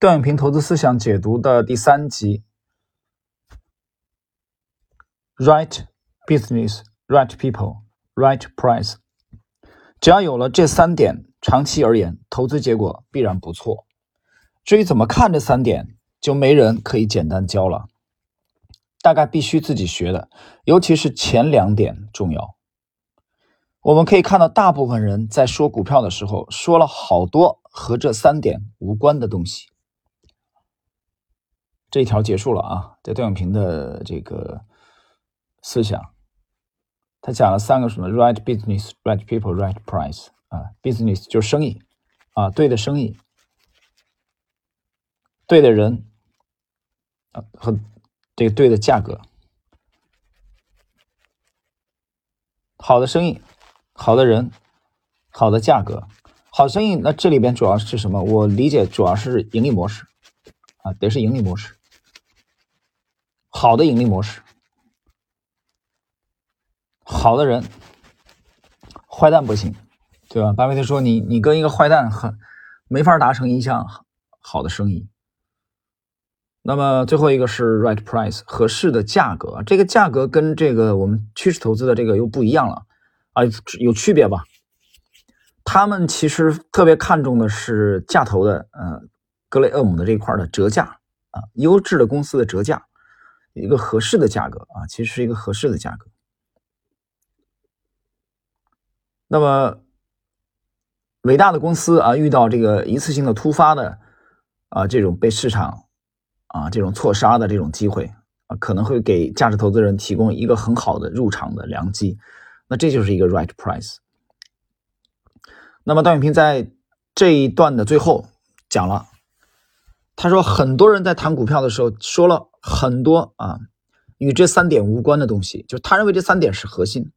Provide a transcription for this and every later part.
段永平投资思想解读的第三集：Right business, right people, right price。只要有了这三点，长期而言，投资结果必然不错。至于怎么看这三点，就没人可以简单教了，大概必须自己学的，尤其是前两点重要。我们可以看到，大部分人在说股票的时候，说了好多和这三点无关的东西。这一条结束了啊，在段永平的这个思想，他讲了三个什么：right business, right people, right price。啊，business 就是生意啊，对的生意，对的人啊，和这个对的价格，好的生意。好的人，好的价格，好生意。那这里边主要是什么？我理解主要是盈利模式啊，得是盈利模式，好的盈利模式，好的人，坏蛋不行，对吧？巴菲特说：“你你跟一个坏蛋很没法达成一项好的生意。”那么最后一个是 right price，合适的价格。这个价格跟这个我们趋势投资的这个又不一样了。啊，有区别吧？他们其实特别看重的是价投的，呃，格雷厄姆的这一块的折价啊，优质的公司的折价，一个合适的价格啊，其实是一个合适的价格。那么，伟大的公司啊，遇到这个一次性的突发的啊，这种被市场啊这种错杀的这种机会啊，可能会给价值投资人提供一个很好的入场的良机。那这就是一个 right price。那么段永平在这一段的最后讲了，他说很多人在谈股票的时候说了很多啊与这三点无关的东西，就他认为这三点是核心。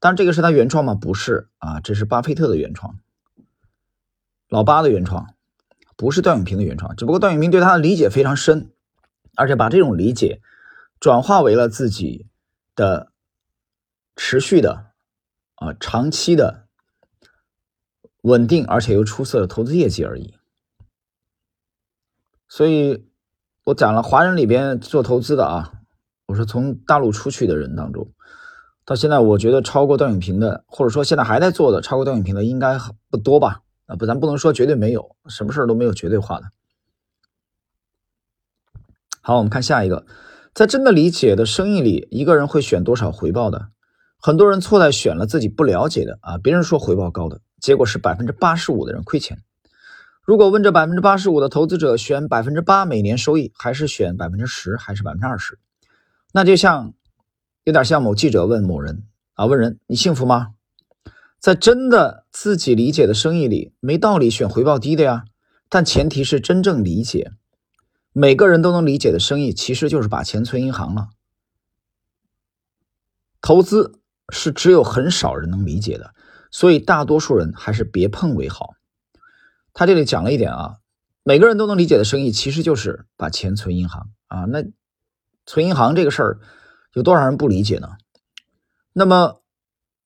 当然这个是他原创吗？不是啊，这是巴菲特的原创，老巴的原创，不是段永平的原创。只不过段永平对他的理解非常深，而且把这种理解转化为了自己的。持续的啊，长期的稳定而且又出色的投资业绩而已。所以，我讲了华人里边做投资的啊，我说从大陆出去的人当中，到现在我觉得超过段永平的，或者说现在还在做的超过段永平的应该不多吧？啊，不，咱不能说绝对没有，什么事都没有绝对化的。好，我们看下一个，在真的理解的生意里，一个人会选多少回报的？很多人错在选了自己不了解的啊，别人说回报高的，结果是百分之八十五的人亏钱。如果问这百分之八十五的投资者选百分之八每年收益，还是选百分之十，还是百分之二十，那就像有点像某记者问某人啊，问人你幸福吗？在真的自己理解的生意里，没道理选回报低的呀。但前提是真正理解，每个人都能理解的生意，其实就是把钱存银行了，投资。是只有很少人能理解的，所以大多数人还是别碰为好。他这里讲了一点啊，每个人都能理解的生意，其实就是把钱存银行啊。那存银行这个事儿，有多少人不理解呢？那么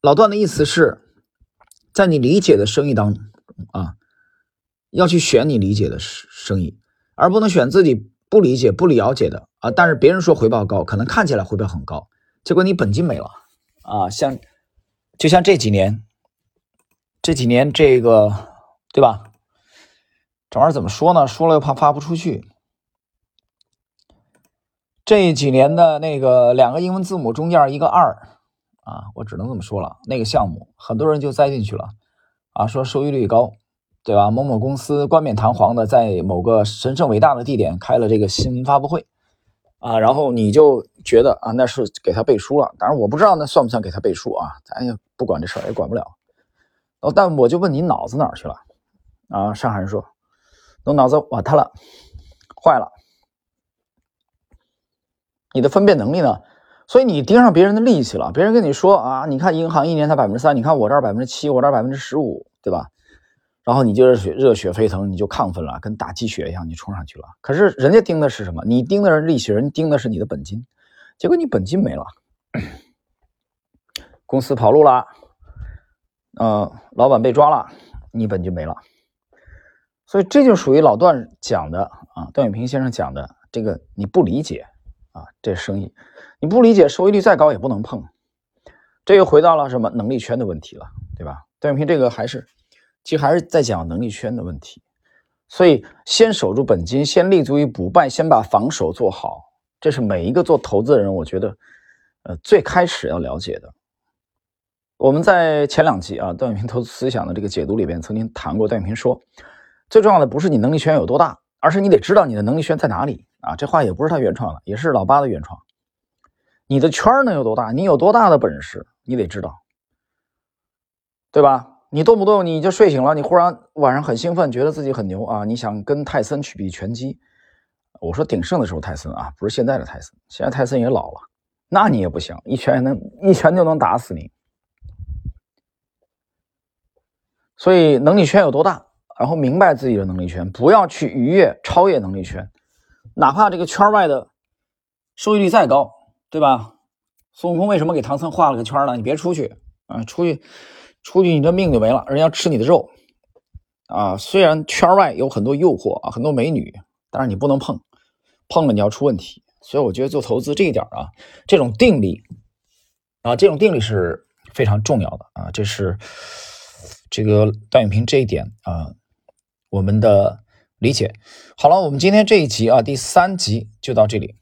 老段的意思是，在你理解的生意当中啊，要去选你理解的生意，而不能选自己不理解、不了解的啊。但是别人说回报高，可能看起来回报很高，结果你本金没了。啊，像就像这几年，这几年这个对吧？这玩意儿怎么说呢？说了又怕发不出去。这几年的那个两个英文字母中间一个二啊，我只能这么说了。那个项目很多人就栽进去了啊，说收益率高，对吧？某某公司冠冕堂皇的在某个神圣伟大的地点开了这个新闻发布会。啊，然后你就觉得啊，那是给他背书了。当然我不知道那算不算给他背书啊，咱也不管这事儿，也管不了。哦，但我就问你脑子哪儿去了？啊，上海人说，我脑子瓦塌了，坏了。你的分辨能力呢？所以你盯上别人的利息了。别人跟你说啊，你看银行一年才百分之三，你看我这儿百分之七，我这儿百分之十五，对吧？然后你就热血热血沸腾，你就亢奋了，跟打鸡血一样，你冲上去了。可是人家盯的是什么？你盯的是利息，人盯的是你的本金。结果你本金没了，公司跑路了，呃，老板被抓了，你本金没了。所以这就属于老段讲的啊，段永平先生讲的这个你不理解啊，这生意你不理解，收益率再高也不能碰。这又回到了什么能力圈的问题了，对吧？段永平这个还是其实还是在讲能力圈的问题。所以先守住本金，先立足于不败，先把防守做好，这是每一个做投资的人，我觉得呃最开始要了解的。我们在前两集啊，段永平投资思想的这个解读里边曾经谈过，段永平说。最重要的不是你能力圈有多大，而是你得知道你的能力圈在哪里啊！这话也不是他原创的，也是老八的原创。你的圈能有多大？你有多大的本事？你得知道，对吧？你动不动你就睡醒了，你忽然晚上很兴奋，觉得自己很牛啊！你想跟泰森去比拳击？我说鼎盛的时候泰森啊，不是现在的泰森。现在泰森也老了，那你也不行，一拳能一拳就能打死你。所以能力圈有多大？然后明白自己的能力圈，不要去逾越、超越能力圈，哪怕这个圈外的收益率再高，对吧？孙悟空为什么给唐僧画了个圈呢？你别出去啊，出去，出去你这命就没了，人要吃你的肉啊！虽然圈外有很多诱惑啊，很多美女，但是你不能碰，碰了你要出问题。所以我觉得做投资这一点啊，这种定力啊，这种定力是非常重要的啊。这是这个段永平这一点啊。我们的理解好了，我们今天这一集啊，第三集就到这里。